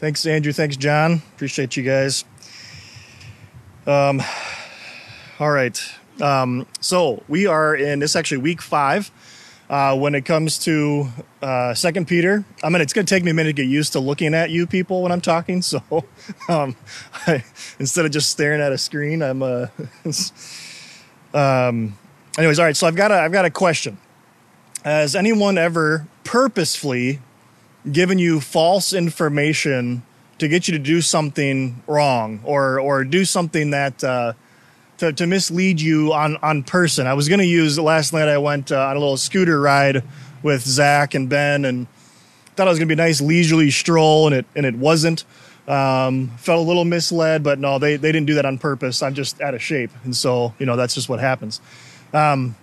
Thanks, Andrew. Thanks, John. Appreciate you guys. Um, all right. Um, so we are in this actually week five. Uh, when it comes to uh, Second Peter, I mean, it's going to take me a minute to get used to looking at you people when I'm talking. So um, I, instead of just staring at a screen, I'm. Uh, um, anyways, all right. So I've got a I've got a question. Has anyone ever purposefully given you false information to get you to do something wrong or or do something that uh, to, to mislead you on on person. I was going to use last night. I went uh, on a little scooter ride with Zach and Ben, and thought it was going to be a nice leisurely stroll, and it and it wasn't. Um, felt a little misled, but no, they they didn't do that on purpose. I'm just out of shape, and so you know that's just what happens. Um,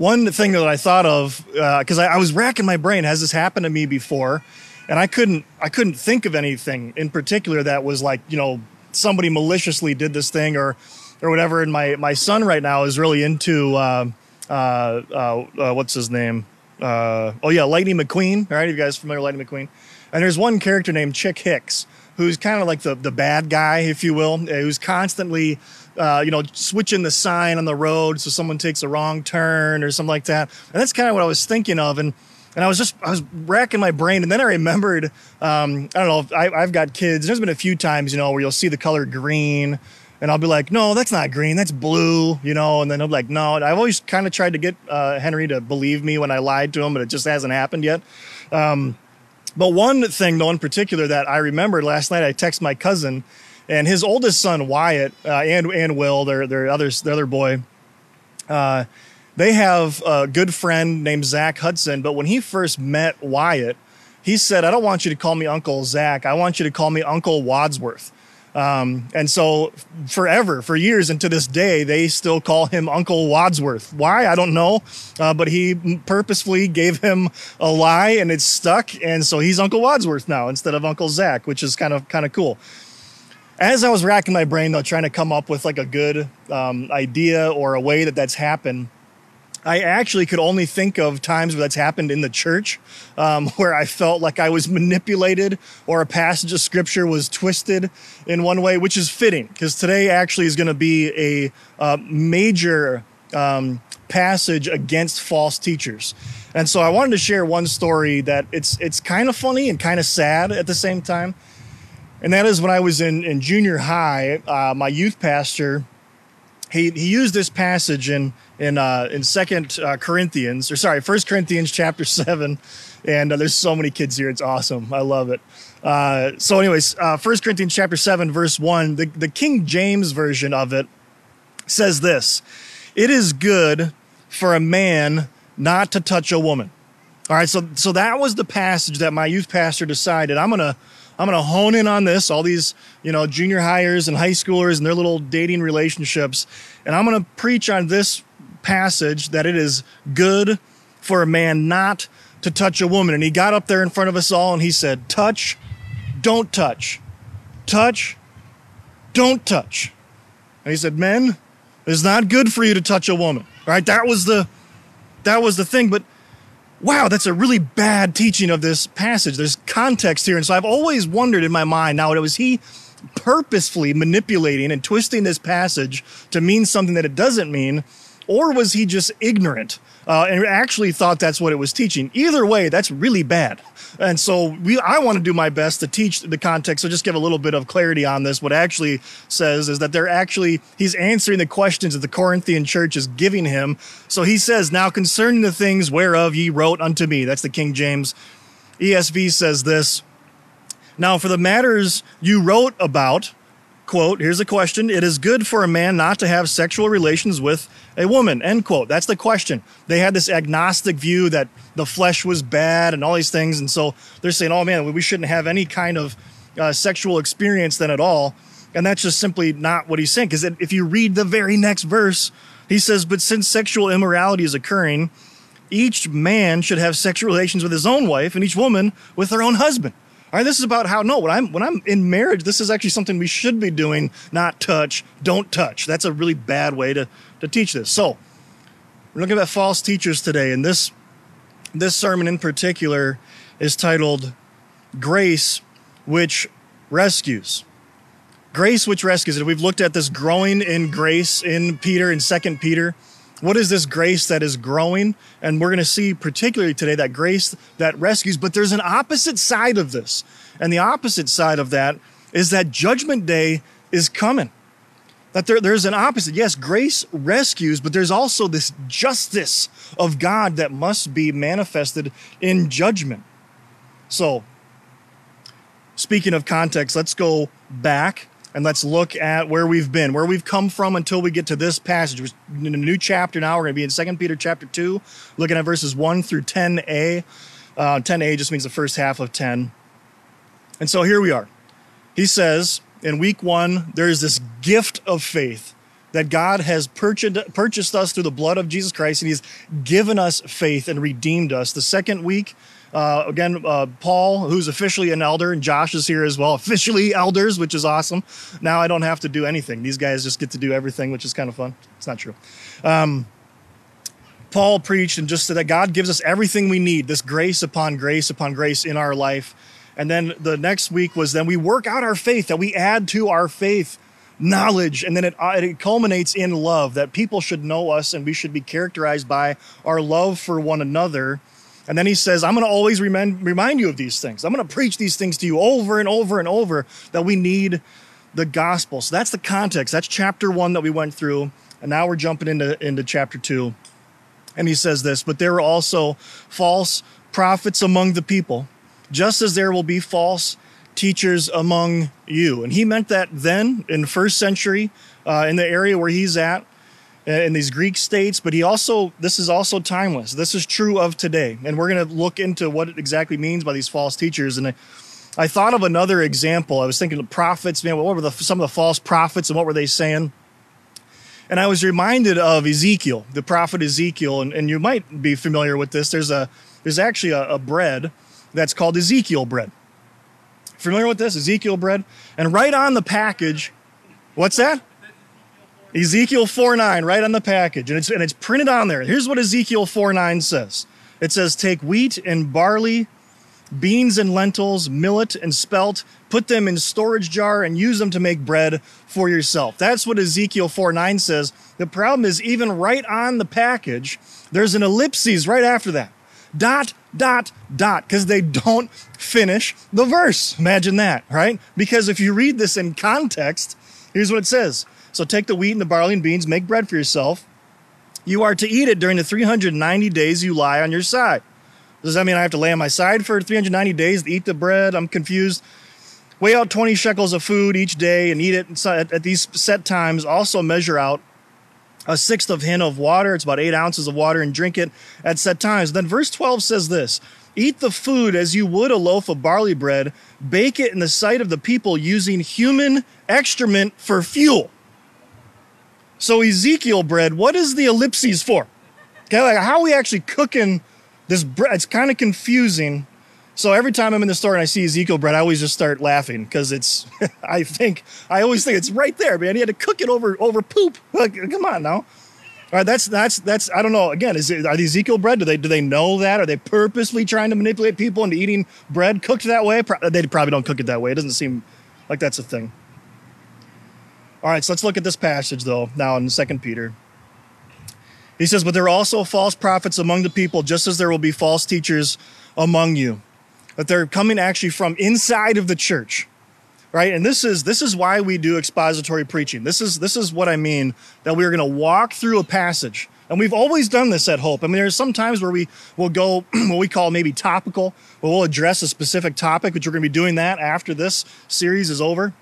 one thing that I thought of because uh, I, I was racking my brain, has this happened to me before? And I couldn't I couldn't think of anything in particular that was like you know somebody maliciously did this thing or or whatever. And my my son right now is really into uh, uh, uh, uh what's his name? Uh, oh yeah, Lightning McQueen. All right, you guys familiar with Lightning McQueen? And there's one character named Chick Hicks who's kind of like the the bad guy, if you will, who's constantly. Uh, you know, switching the sign on the road so someone takes a wrong turn or something like that. And that's kind of what I was thinking of. And and I was just I was racking my brain, and then I remembered. Um, I don't know. I, I've got kids. There's been a few times, you know, where you'll see the color green, and I'll be like, no, that's not green, that's blue, you know, and then I'm like, no. I've always kind of tried to get uh, Henry to believe me when I lied to him, but it just hasn't happened yet. Um, but one thing, though, in particular that I remembered last night, I texted my cousin, and his oldest son Wyatt uh, and and Will, their their other their other boy. Uh, they have a good friend named Zach Hudson, but when he first met Wyatt, he said, I don't want you to call me Uncle Zach. I want you to call me Uncle Wadsworth. Um, and so forever, for years, and to this day, they still call him Uncle Wadsworth. Why? I don't know. Uh, but he purposefully gave him a lie and it stuck. And so he's Uncle Wadsworth now instead of Uncle Zach, which is kind of, kind of cool. As I was racking my brain though, trying to come up with like a good um, idea or a way that that's happened, I actually could only think of times where that's happened in the church, um, where I felt like I was manipulated or a passage of scripture was twisted in one way, which is fitting because today actually is going to be a, a major um, passage against false teachers. And so I wanted to share one story that it's it's kind of funny and kind of sad at the same time. And that is when I was in, in junior high, uh, my youth pastor he, he used this passage in in uh, in Second uh, Corinthians or sorry First Corinthians chapter seven, and uh, there's so many kids here. It's awesome. I love it. Uh, so, anyways, uh, First Corinthians chapter seven verse one, the the King James version of it says this: "It is good for a man not to touch a woman." All right, so so that was the passage that my youth pastor decided I'm gonna I'm going to hone in on this, all these, you know, junior hires and high schoolers and their little dating relationships. And I'm going to preach on this passage that it is good for a man not to touch a woman. And he got up there in front of us all and he said, Touch, don't touch. Touch, don't touch. And he said, Men, it's not good for you to touch a woman. Right, that was the that was the thing. But wow, that's a really bad teaching of this passage. There's context here. And so I've always wondered in my mind now, was he purposefully manipulating and twisting this passage to mean something that it doesn't mean? Or was he just ignorant uh, and actually thought that's what it was teaching? Either way, that's really bad. And so we, I want to do my best to teach the context. So just give a little bit of clarity on this. What actually says is that they're actually, he's answering the questions that the Corinthian church is giving him. So he says, now concerning the things whereof ye wrote unto me. That's the King James. ESV says this. Now for the matters you wrote about, quote, here's a question. It is good for a man not to have sexual relations with a woman, end quote. That's the question. They had this agnostic view that the flesh was bad and all these things. And so they're saying, oh man, we shouldn't have any kind of uh, sexual experience then at all. And that's just simply not what he's saying. Because if you read the very next verse, he says, but since sexual immorality is occurring, each man should have sexual relations with his own wife and each woman with her own husband. All right, this is about how no, when I'm when I'm in marriage, this is actually something we should be doing, not touch, don't touch. That's a really bad way to to teach this. So, we're looking at false teachers today, and this this sermon in particular is titled Grace which rescues. Grace which rescues. And we've looked at this growing in grace in Peter and Second Peter. What is this grace that is growing? And we're going to see particularly today that grace that rescues, but there's an opposite side of this. And the opposite side of that is that judgment day is coming. That there, there's an opposite. Yes, grace rescues, but there's also this justice of God that must be manifested in judgment. So, speaking of context, let's go back and let's look at where we've been, where we've come from until we get to this passage. We're in a new chapter now. We're going to be in 2 Peter chapter 2, looking at verses 1 through 10a. Uh, 10a just means the first half of 10. And so here we are. He says in week one, there is this gift of faith that God has purchased, purchased us through the blood of Jesus Christ, and He's given us faith and redeemed us. The second week, uh, again, uh, Paul, who's officially an elder, and Josh is here as well, officially elders, which is awesome. Now I don't have to do anything. These guys just get to do everything, which is kind of fun. It's not true. Um, Paul preached and just said that God gives us everything we need, this grace upon grace upon grace in our life. And then the next week was then we work out our faith, that we add to our faith knowledge, and then it, uh, it culminates in love, that people should know us and we should be characterized by our love for one another. And then he says, I'm going to always remind, remind you of these things. I'm going to preach these things to you over and over and over that we need the gospel. So that's the context. That's chapter one that we went through. And now we're jumping into, into chapter two. And he says this, but there were also false prophets among the people just as there will be false teachers among you. And he meant that then in the first century, uh, in the area where he's at, Uh, in these Greek states, but he also, this is also timeless. This is true of today. And we're going to look into what it exactly means by these false teachers. And I, I thought of another example. I was thinking of prophets, man, what were the, some of the false prophets and what were they saying? And I was reminded of Ezekiel, the prophet Ezekiel, and, and you might be familiar with this. There's a, there's actually a, a bread that's called Ezekiel bread. Familiar with this? Ezekiel bread? And right on the package, what's that? Ezekiel 4 9, right on the package. And it's, and it's printed on there. Here's what Ezekiel 4 9 says it says, Take wheat and barley, beans and lentils, millet and spelt, put them in storage jar and use them to make bread for yourself. That's what Ezekiel 4 9 says. The problem is, even right on the package, there's an ellipses right after that dot, dot, dot, because they don't finish the verse. Imagine that, right? Because if you read this in context, here's what it says. So take the wheat and the barley and beans, make bread for yourself. You are to eat it during the 390 days you lie on your side. Does that mean I have to lay on my side for 390 days to eat the bread? I'm confused. Weigh out 20 shekels of food each day and eat it at these set times. Also measure out a sixth of hin of water. It's about eight ounces of water and drink it at set times. Then verse 12 says this Eat the food as you would a loaf of barley bread, bake it in the sight of the people using human excrement for fuel. So, Ezekiel bread, what is the ellipses for? Okay, like how are we actually cooking this bread? It's kind of confusing so every time I'm in the store and I see Ezekiel bread, I always just start laughing because it's. I think I always think it's right there, man. He had to cook it over over poop. Like, come on now. All right, that's that's that's. I don't know. Again, is it, are the Ezekiel bread? Do they do they know that? Are they purposely trying to manipulate people into eating bread cooked that way? They probably don't cook it that way. It doesn't seem like that's a thing. All right, so let's look at this passage though now in Second Peter. He says, "But there are also false prophets among the people, just as there will be false teachers among you." that they're coming actually from inside of the church right? And this is this is why we do expository preaching. This is this is what i mean that we're going to walk through a passage. And we've always done this at hope. I mean there's some times where we will go what we call maybe topical where we'll address a specific topic which we're going to be doing that after this series is over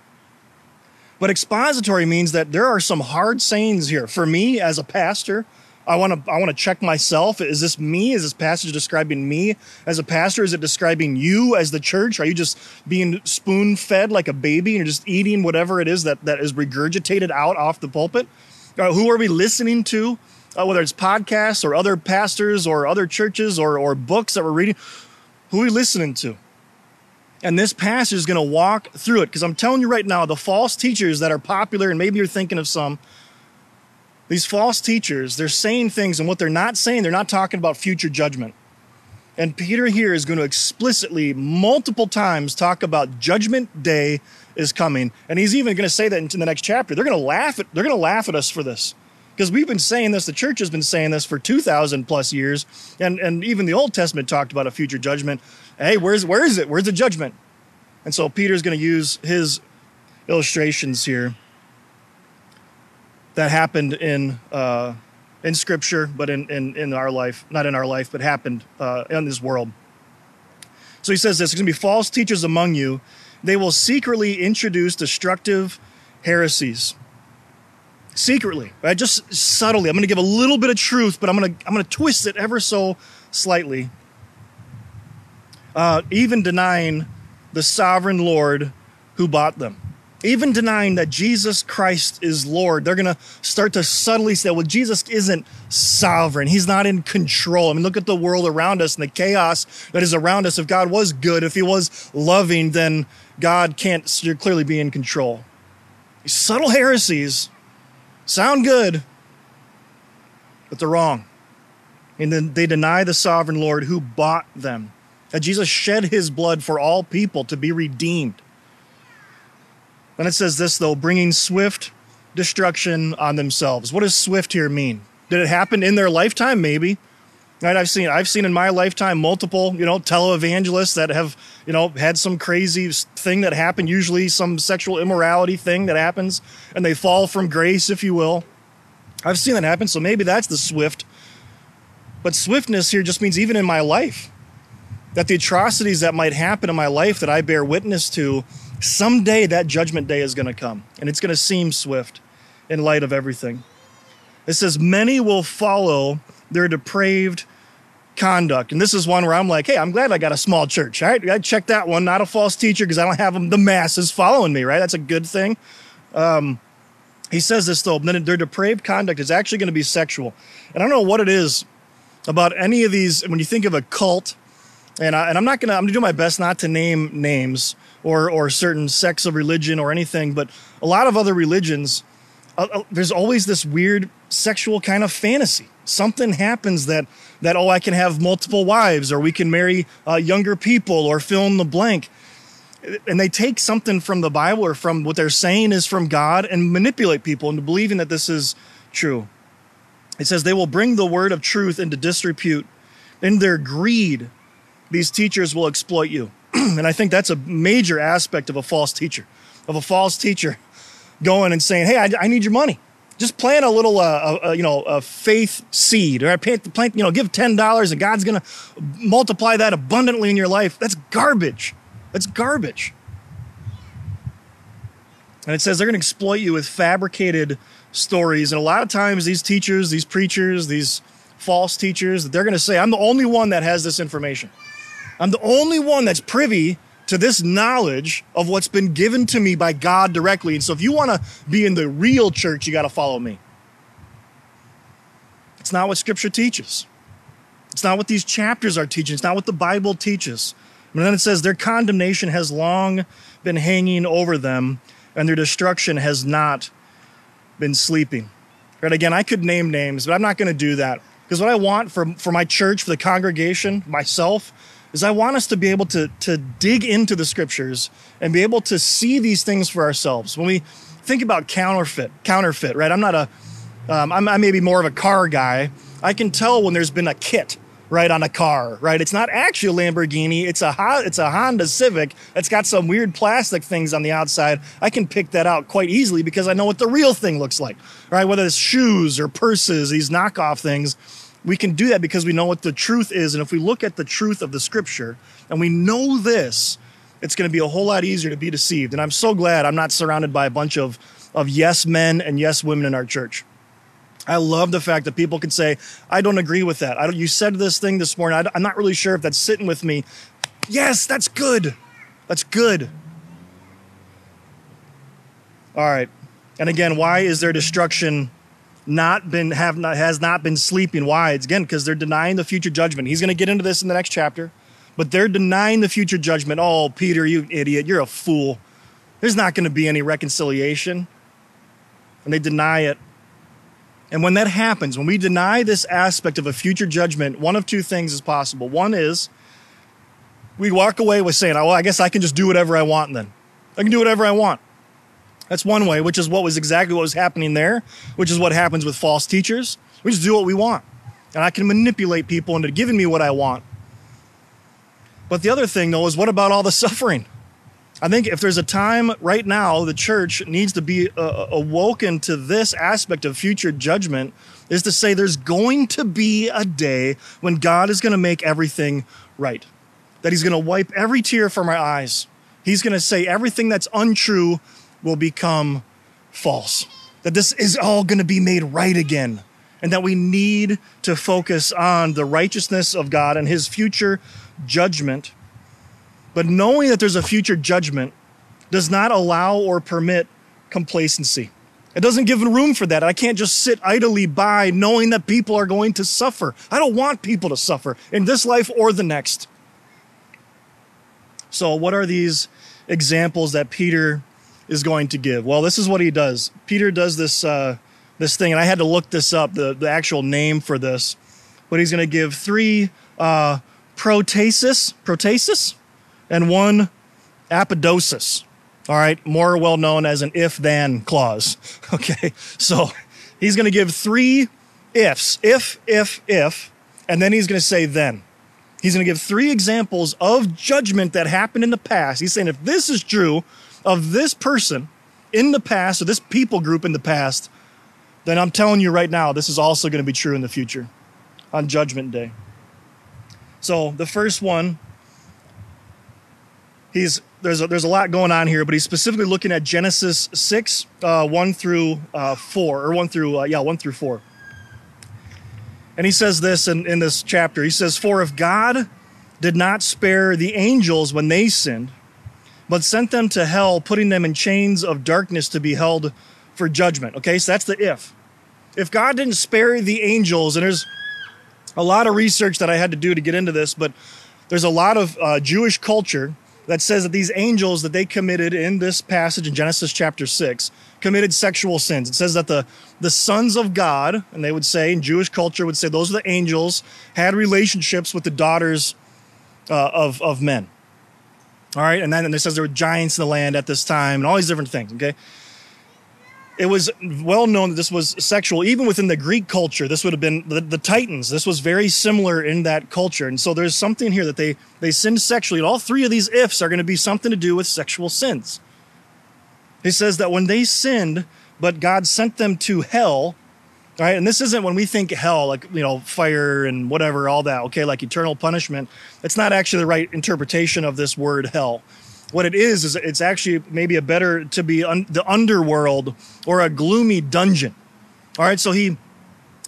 but expository means that there are some hard sayings here for me as a pastor I want to I want to check myself. Is this me? Is this passage describing me as a pastor? Is it describing you as the church? Are you just being spoon fed like a baby and just eating whatever it is that that is regurgitated out off the pulpit? Uh, who are we listening to? Uh, whether it's podcasts or other pastors or other churches or or books that we're reading, who are we listening to? And this passage is going to walk through it because I'm telling you right now, the false teachers that are popular, and maybe you're thinking of some, these false teachers, they're saying things, and what they're not saying, they're not talking about future judgment. And Peter here is going to explicitly, multiple times, talk about judgment day is coming. And he's even going to say that in the next chapter. They're going to laugh at, they're going to laugh at us for this. Because we've been saying this, the church has been saying this for 2,000 plus years. And, and even the Old Testament talked about a future judgment. Hey, where's, where is it? Where's the judgment? And so Peter's going to use his illustrations here that happened in uh, in Scripture, but in, in in our life, not in our life, but happened uh, in this world. So he says this: "There's going to be false teachers among you; they will secretly introduce destructive heresies." Secretly, right? Just subtly. I'm going to give a little bit of truth, but I'm going to I'm going to twist it ever so slightly. Uh, even denying the sovereign Lord who bought them even denying that Jesus Christ is Lord, they're going to start to subtly say, well, Jesus isn't sovereign. He's not in control. I mean, look at the world around us and the chaos that is around us. If God was good, if he was loving, then God can't clearly be in control. These subtle heresies sound good, but they're wrong. And then they deny the sovereign Lord who bought them. That Jesus shed his blood for all people to be redeemed. Then it says this, though, bringing swift destruction on themselves. What does swift here mean? Did it happen in their lifetime? Maybe. Right, I've seen I've seen in my lifetime multiple, you know, televangelists that have, you know, had some crazy thing that happened, usually some sexual immorality thing that happens, and they fall from grace, if you will. I've seen that happen, so maybe that's the swift. But swiftness here just means even in my life, that the atrocities that might happen in my life that I bear witness to Someday that judgment day is going to come, and it's going to seem swift in light of everything. It says, Many will follow their depraved conduct. And this is one where I'm like, hey, I'm glad I got a small church. All right, I check that one, not a false teacher, because I don't have them, the masses following me, right? That's a good thing. Um, he says this though, then their depraved conduct is actually going to be sexual. And I don't know what it is about any of these, when you think of a cult, and, I, and I'm not going to, I'm going to do my best not to name names, or or certain sects of religion or anything, but a lot of other religions, uh, uh, there's always this weird sexual kind of fantasy. Something happens that that oh, I can have multiple wives, or we can marry uh, younger people, or fill in the blank. And they take something from the Bible or from what they're saying is from God and manipulate people into believing that this is true. It says they will bring the word of truth into disrepute. In their greed, these teachers will exploit you. and I think that's a major aspect of a false teacher, of a false teacher going and saying, "Hey, I, I need your money. Just plant a little, uh, a, you know, a faith seed, or plant, plant, you know, give ten dollars, and God's gonna multiply that abundantly in your life." That's garbage. That's garbage. And it says they're going to exploit you with fabricated stories. And a lot of times, these teachers, these preachers, these false teachers, they're going to say, I'm the only one that has this information. I'm the only one that's privy to this knowledge of what's been given to me by God directly. And so if you want to be in the real church, you got to follow me. It's not what scripture teaches. It's not what these chapters are teaching. It's not what the Bible teaches. And then it says their condemnation has long been hanging over them and their destruction has not been sleeping. Right? Again, I could name names, but I'm not going to do that. Because what I want for, for my church, for the congregation, myself, is I want us to be able to, to dig into the scriptures and be able to see these things for ourselves. When we think about counterfeit, counterfeit, right? I'm not a, um, I'm, I may be more of a car guy. I can tell when there's been a kit, right, on a car, right? It's not actually a Lamborghini. It's a, it's a Honda Civic It's got some weird plastic things on the outside. I can pick that out quite easily because I know what the real thing looks like, right? Whether it's shoes or purses, these knockoff things we can do that because we know what the truth is. And if we look at the truth of the scripture and we know this, it's going to be a whole lot easier to be deceived. And I'm so glad I'm not surrounded by a bunch of, of yes men and yes women in our church. I love the fact that people can say, I don't agree with that. I don't, you said this thing this morning. I, I'm not really sure if that's sitting with me. Yes, that's good. That's good. All right. And again, why is there destruction not been have not has not been sleeping. Why? It's again because they're denying the future judgment. He's going to get into this in the next chapter, but they're denying the future judgment. Oh, Peter, you idiot! You're a fool. There's not going to be any reconciliation, and they deny it. And when that happens, when we deny this aspect of a future judgment, one of two things is possible. One is we walk away with saying, oh, well, I guess I can just do whatever I want then. I can do whatever I want. That's one way, which is what was exactly what was happening there, which is what happens with false teachers. We just do what we want. And I can manipulate people into giving me what I want. But the other thing, though, is what about all the suffering? I think if there's a time right now, the church needs to be uh, awoken to this aspect of future judgment is to say there's going to be a day when God is going to make everything right. That he's going to wipe every tear from our eyes. He's going to say everything that's untrue will become false. That this is all going to be made right again. And that we need to focus on the righteousness of God and his future judgment. But knowing that there's a future judgment does not allow or permit complacency. It doesn't give room for that. I can't just sit idly by knowing that people are going to suffer. I don't want people to suffer in this life or the next. So, what are these examples that Peter is going to give? Well, this is what he does. Peter does this uh, this thing, and I had to look this up, the, the actual name for this. But he's going to give three uh, protasis, protasis, and one apodosis. All right, more well known as an if then clause. Okay, so he's going to give three ifs if, if, if, and then he's going to say then. He's going to give three examples of judgment that happened in the past. He's saying if this is true of this person in the past, or this people group in the past, then I'm telling you right now, this is also going to be true in the future on Judgment Day. So the first one, he's there's a, there's a lot going on here, but he's specifically looking at Genesis six uh, one through uh, four or one through uh, yeah one through four. And he says this in, in this chapter. He says, For if God did not spare the angels when they sinned, but sent them to hell, putting them in chains of darkness to be held for judgment. Okay, so that's the if. If God didn't spare the angels, and there's a lot of research that I had to do to get into this, but there's a lot of uh, Jewish culture that says that these angels that they committed in this passage in Genesis chapter 6 committed sexual sins. It says that the, the sons of God, and they would say in Jewish culture, would say those are the angels, had relationships with the daughters uh, of, of men. All right, and then and it says there were giants in the land at this time and all these different things, okay? It was well known that this was sexual. Even within the Greek culture, this would have been the, the Titans. This was very similar in that culture. And so there's something here that they, they sinned sexually. And all three of these ifs are going to be something to do with sexual sins. He says that when they sinned, but God sent them to hell, right? And this isn't when we think hell, like, you know, fire and whatever, all that, okay, like eternal punishment. It's not actually the right interpretation of this word hell. What it is, is it's actually maybe a better to be un- the underworld or a gloomy dungeon. All right, so he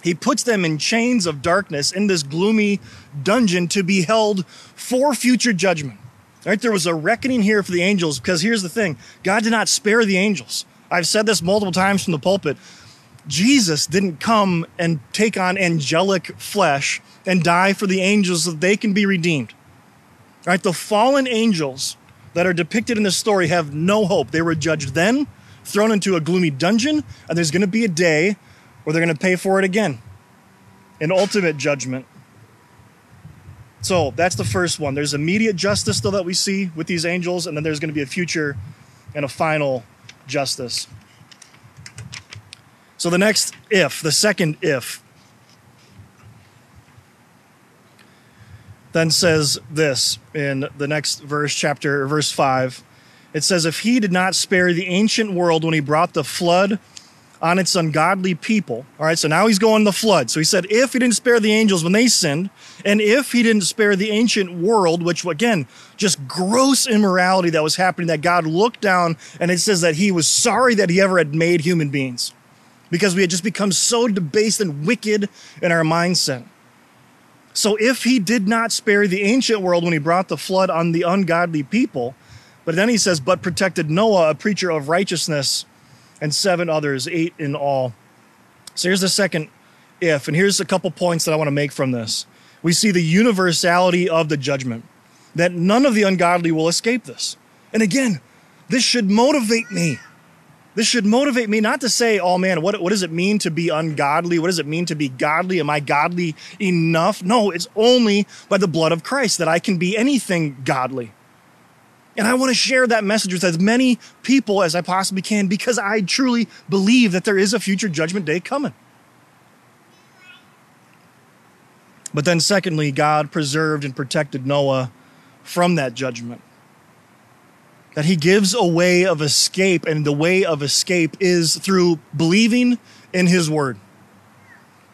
he puts them in chains of darkness in this gloomy dungeon to be held for future judgment. Right? There was a reckoning here for the angels because here's the thing God did not spare the angels. I've said this multiple times from the pulpit. Jesus didn't come and take on angelic flesh and die for the angels so they can be redeemed. Right? The fallen angels that are depicted in this story have no hope. They were judged then, thrown into a gloomy dungeon, and there's going to be a day where they're going to pay for it again in ultimate judgment. So that's the first one. There's immediate justice, though, that we see with these angels, and then there's going to be a future and a final justice. So the next if, the second if, then says this in the next verse, chapter, verse 5. It says, If he did not spare the ancient world when he brought the flood on its ungodly people. All right, so now he's going the flood. So he said, if he didn't spare the angels when they sinned, and if he didn't spare the ancient world, which again, just gross immorality that was happening, that God looked down and it says that he was sorry that he ever had made human beings because we had just become so debased and wicked in our mindset. So if he did not spare the ancient world when he brought the flood on the ungodly people, but then he says, but protected Noah, a preacher of righteousness, and seven others, eight in all. So here's the second if, and here's a couple points that I want to make from this. We see the universality of the judgment, that none of the ungodly will escape this. And again, this should motivate me. This should motivate me not to say, oh man, what, what does it mean to be ungodly? What does it mean to be godly? Am I godly enough? No, it's only by the blood of Christ that I can be anything godly. And I want to share that message with as many people as I possibly can because I truly believe that there is a future judgment day coming. But then, secondly, God preserved and protected Noah from that judgment. That he gives a way of escape, and the way of escape is through believing in his word.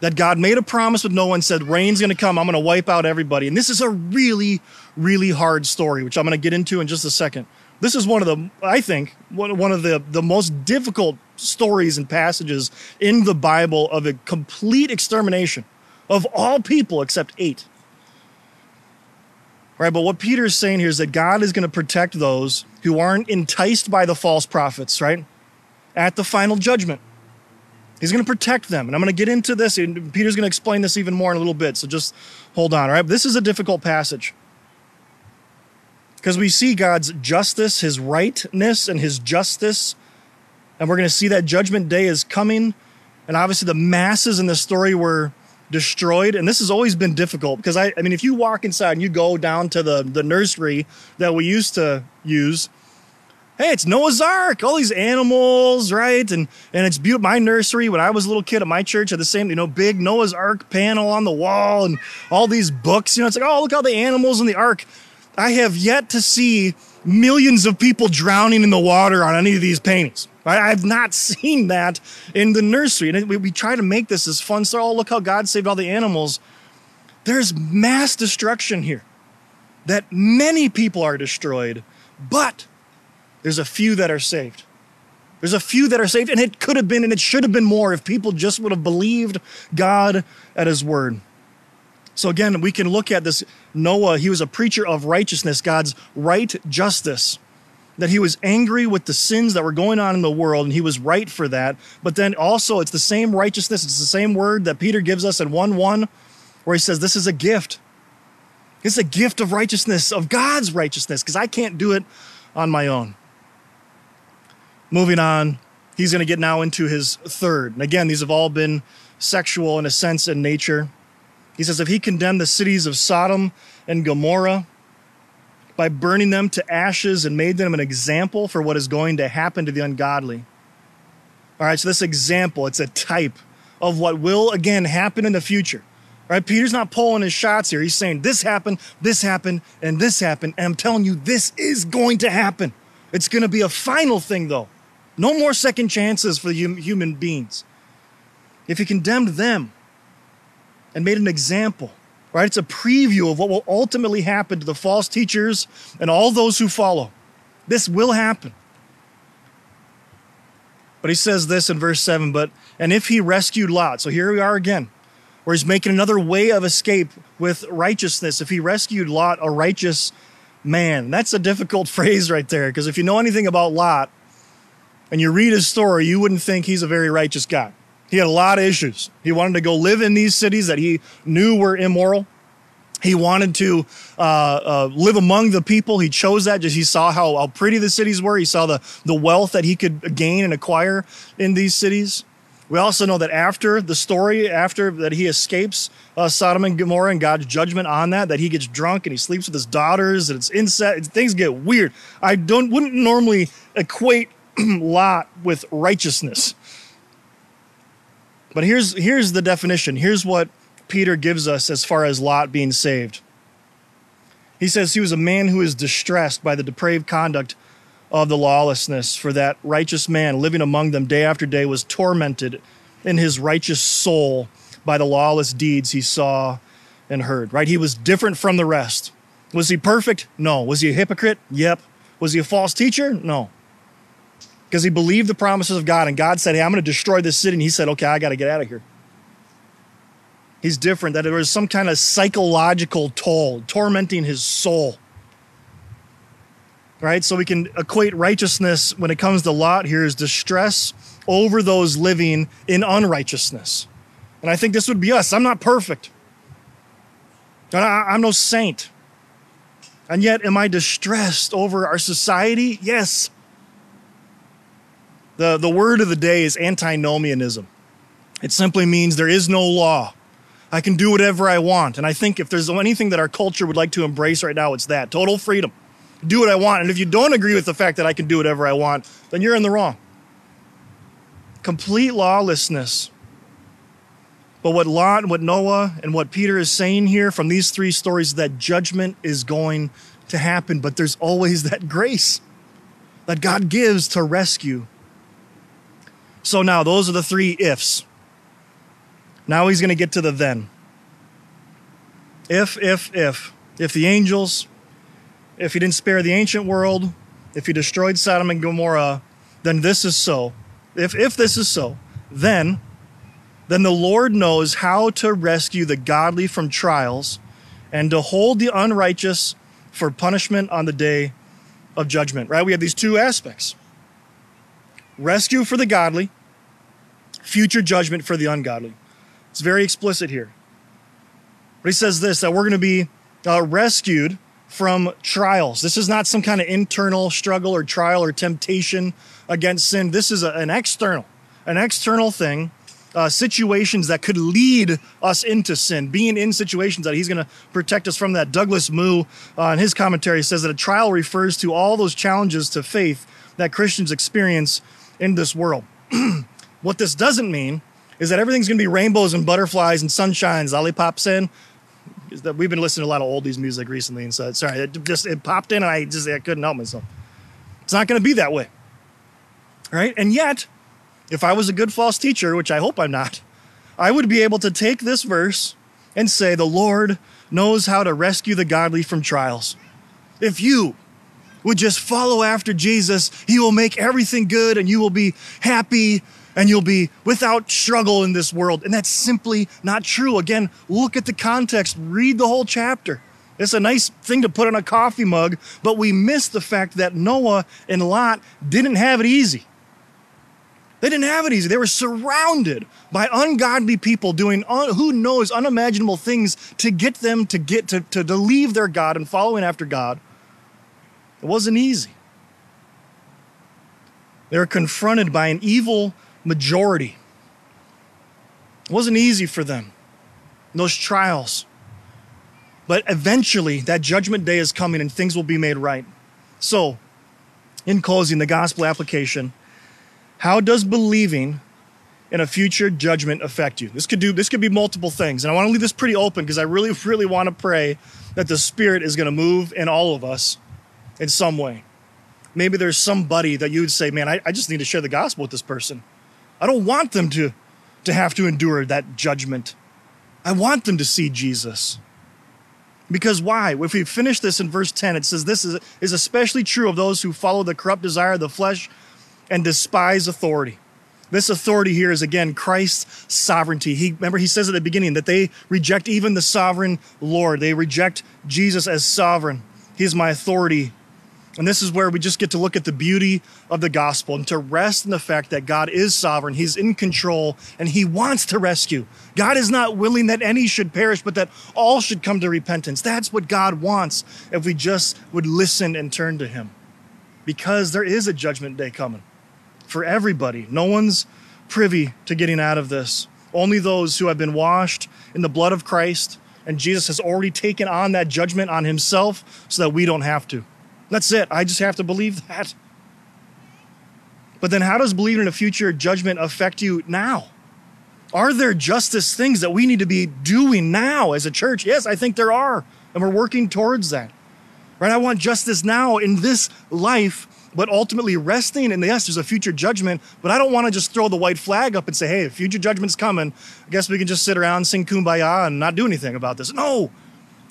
That God made a promise with Noah and said, Rain's to come, I'm to wipe out everybody. And this is a really, really hard story, which I'm to get into in just a second. This is one of the, I think, one of the, the most difficult stories and passages in the Bible of a complete extermination of all people except eight. Right, but what Peter is saying here is that God is going to protect those who aren't enticed by the false prophets, right? At the final judgment. He's going to protect them. And I'm going to get into this, and Peter's going to explain this even more in a little bit. So just hold on, all right? This is a difficult passage. Because we see God's justice, his rightness, and his justice. And we're going to see that judgment day is coming. And obviously, the masses in the story were destroyed. And this has always been difficult because I, I mean, if you walk inside and you go down to the, the nursery that we used to use, hey, it's Noah's Ark, all these animals, right? And and it's beautiful. My nursery when I was a little kid at my church had the same, you know, big Noah's Ark panel on the wall and all these books. You know, it's like, oh, look all the animals in the ark. I have yet to see millions of people drowning in the water on any of these paintings. I've not seen that in the nursery. And we, we try to make this as fun. So, oh, look how God saved all the animals. There's mass destruction here, that many people are destroyed, but there's a few that are saved. There's a few that are saved, and it could have been and it should have been more if people just would have believed God at His word. So, again, we can look at this Noah, he was a preacher of righteousness, God's right justice that he was angry with the sins that were going on in the world and he was right for that. But then also, it's the same righteousness, it's the same word that Peter gives us in 1 1, where he says, This is a gift. It's a gift of righteousness, of God's righteousness, because I can't do it on my own. Moving on, he's going to get now into his third. And again, these have all been sexual in a sense in nature. He says, If he condemned the cities of Sodom and Gomorrah, by burning them to ashes and made them an example for what is going to happen to the ungodly. All right, so this example, it's a type of what will again happen in the future. All right, Peter's not pulling his shots here. He's saying this happened, this happened, and this happened. And I'm telling you, this is going to happen. It's going to be a final thing, though. No more second chances for human beings. If he condemned them and made an example, right? It's a preview of what will ultimately happen to the false teachers and all those who follow. This will happen. But he says this in verse 7 but, and if he rescued Lot, so here we are again, where he's making another way of escape with righteousness. If he rescued Lot, a righteous man. That's a difficult phrase right there, because if you know anything about Lot and you read his story, you wouldn't think he's a very righteous guy. He had a lot of issues. He wanted to go live in these cities that he knew were immoral. He wanted to uh, uh, live among the people. He chose that just he saw how, how pretty the cities were. He saw the, the wealth that he could gain and acquire in these cities. We also know that after the story, after that he escapes uh, Sodom and Gomorrah and God's judgment on that, that he gets drunk and he sleeps with his daughters and it's incest. Things get weird. I don't wouldn't normally equate Lot with righteousness. But here's here's the definition. Here's what Peter gives us as far as Lot being saved. He says he was a man who is distressed by the depraved conduct of the lawlessness, for that righteous man living among them day after day was tormented in his righteous soul by the lawless deeds he saw and heard. Right? He was different from the rest. Was he perfect? No. Was he a hypocrite? Yep. Was he a false teacher? No because he believed the promises of God. And God said, Hey, I'm going to destroy this city. And he said, Okay, I got to get out of here. He's different, that there was some kind of psychological toll tormenting his soul. Right? So we can equate righteousness when it comes to Lot here is distress over those living in unrighteousness. And I think this would be us. I'm not perfect. I'm no saint. And yet, am I distressed over our society? Yes. The, the word of the day is antinomianism. It simply means there is no law. I can do whatever I want. And I think if there's anything that our culture would like to embrace right now, it's that total freedom. Do what I want. And if you don't agree with the fact that I can do whatever I want, then you're in the wrong. Complete lawlessness. But what Lot, what Noah, and what Peter is saying here from these three stories that judgment is going to happen, but there's always that grace that God gives to rescue. So now, those are the three ifs. Now he's going to get to the then. If, if, if. If the angels, if he didn't spare the ancient world, if he destroyed Sodom and Gomorrah, then this is so. If, if this is so, then, then the Lord knows how to rescue the godly from trials and to hold the unrighteous for punishment on the day of judgment, right? We have these two aspects rescue for the godly, future judgment for the ungodly. It's very explicit here. But he says this that we're going to be uh, rescued from trials. This is not some kind of internal struggle or trial or temptation against sin. This is a, an external, an external thing, uh, situations that could lead us into sin, being in situations that he's going to protect us from that. Douglas Moo, uh, in his commentary, says that a trial refers to all those challenges to faith that Christians experience in this world. what this doesn't mean is that everything's going to be rainbows and butterflies and sunshines, lollipops in. Is that we've been listening to a lot of oldies music recently, and so sorry, it just it popped in, and I just I couldn't help myself. It's not going to be that way, right? And yet, if I was a good false teacher, which I hope I'm not, I would be able to take this verse and say, "The Lord knows how to rescue the godly from trials." If you would just follow after Jesus, He will make everything good, and you will be happy and you'll be without struggle in this world. And that's simply not true. Again, look at the context, read the whole chapter. It's a nice thing to put on a coffee mug, but we miss the fact that Noah and Lot didn't have it easy. They didn't have it easy. They were surrounded by ungodly people doing un, who knows unimaginable things to get them to get to, to, to leave their God and following after God. It wasn't easy. They were confronted by an evil majority. It wasn't easy for them, those trials. But eventually, that judgment day is coming and things will be made right. So, in closing, the gospel application how does believing in a future judgment affect you? This could do this could be multiple things. And I want to leave this pretty open because I really, really want to pray that the Spirit is going to move in all of us in some way. Maybe there's somebody that you would say, man, I, I just need to share the gospel with this person. I don't want them to, to have to endure that judgment. I want them to see Jesus. Because why? If we finish this in verse 10, it says, This is, is especially true of those who follow the corrupt desire of the flesh and despise authority. This authority here is again Christ's sovereignty. He remember he says at the beginning that they reject even the sovereign Lord. They reject Jesus as sovereign. He is my authority and this is where we just get to look at the beauty of the gospel and to rest in the fact that God is sovereign, He's in control, and He wants to rescue. God is not willing that any should perish, but that all should come to repentance. That's what God wants if we just would listen and turn to Him. Because there is a judgment day coming for everybody. No one's privy to getting out of this. Only those who have been washed in the blood of Christ, and Jesus has already taken on that judgment on Himself so that we don't have to. That's it. I just have to believe that. But then, how does believing in a future judgment affect you now? Are there justice things that we need to be doing now as a church? Yes, I think there are. And we're working towards that. Right? I want justice now in this life, but ultimately resting. And yes, there's a future judgment, but I don't want to just throw the white flag up and say, hey, future judgment's coming. I guess we can just sit around, sing kumbaya, and not do anything about this. No,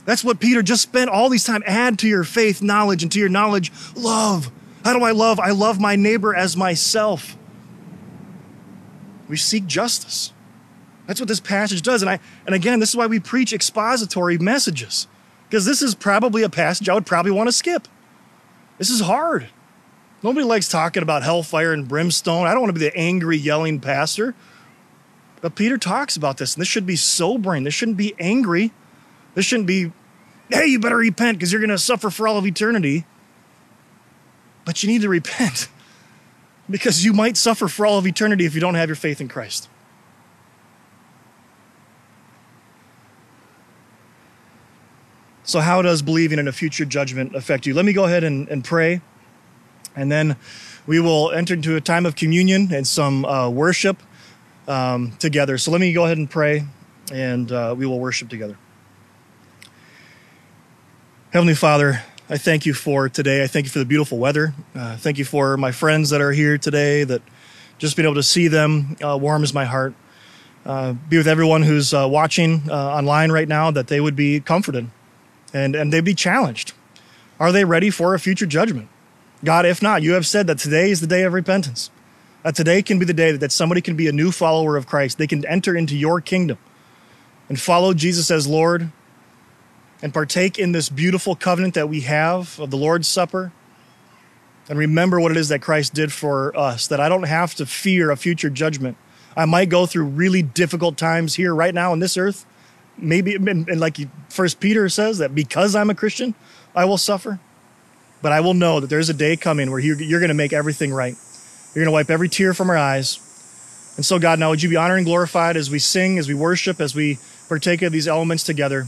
that's what Peter just spent all these time. Add to your faith knowledge, and to your knowledge, love. How do I love? I love my neighbor as myself. We seek justice. That's what this passage does. And I and again, this is why we preach expository messages. Because this is probably a passage I would probably want to skip. This is hard. Nobody likes talking about hellfire and brimstone. I don't want to be the angry, yelling pastor. But Peter talks about this, and this should be sobering. This shouldn't be angry. This shouldn't be, hey, you better repent because you're going to suffer for all of eternity. But you need to repent because you might suffer for all of eternity if you don't have your faith in Christ. So, how does believing in a future judgment affect you? Let me go ahead and, and pray, and then we will enter into a time of communion and some uh, worship um, together. So, let me go ahead and pray, and uh, we will worship together. Heavenly Father, I thank you for today. I thank you for the beautiful weather. Uh, thank you for my friends that are here today, that just being able to see them uh, warms my heart. Uh, be with everyone who's uh, watching uh, online right now, that they would be comforted and, and they'd be challenged. Are they ready for a future judgment? God, if not, you have said that today is the day of repentance. That today can be the day that somebody can be a new follower of Christ. They can enter into your kingdom and follow Jesus as Lord and partake in this beautiful covenant that we have of the Lord's Supper and remember what it is that Christ did for us, that I don't have to fear a future judgment. I might go through really difficult times here right now on this earth, maybe and like first peter says that because i'm a christian i will suffer. But i will know that there's a day coming where you're, going to make everything right. You're going to wipe every tear from our eyes. And so god now would you be honored and glorified as we sing as we worship as we partake of these elements together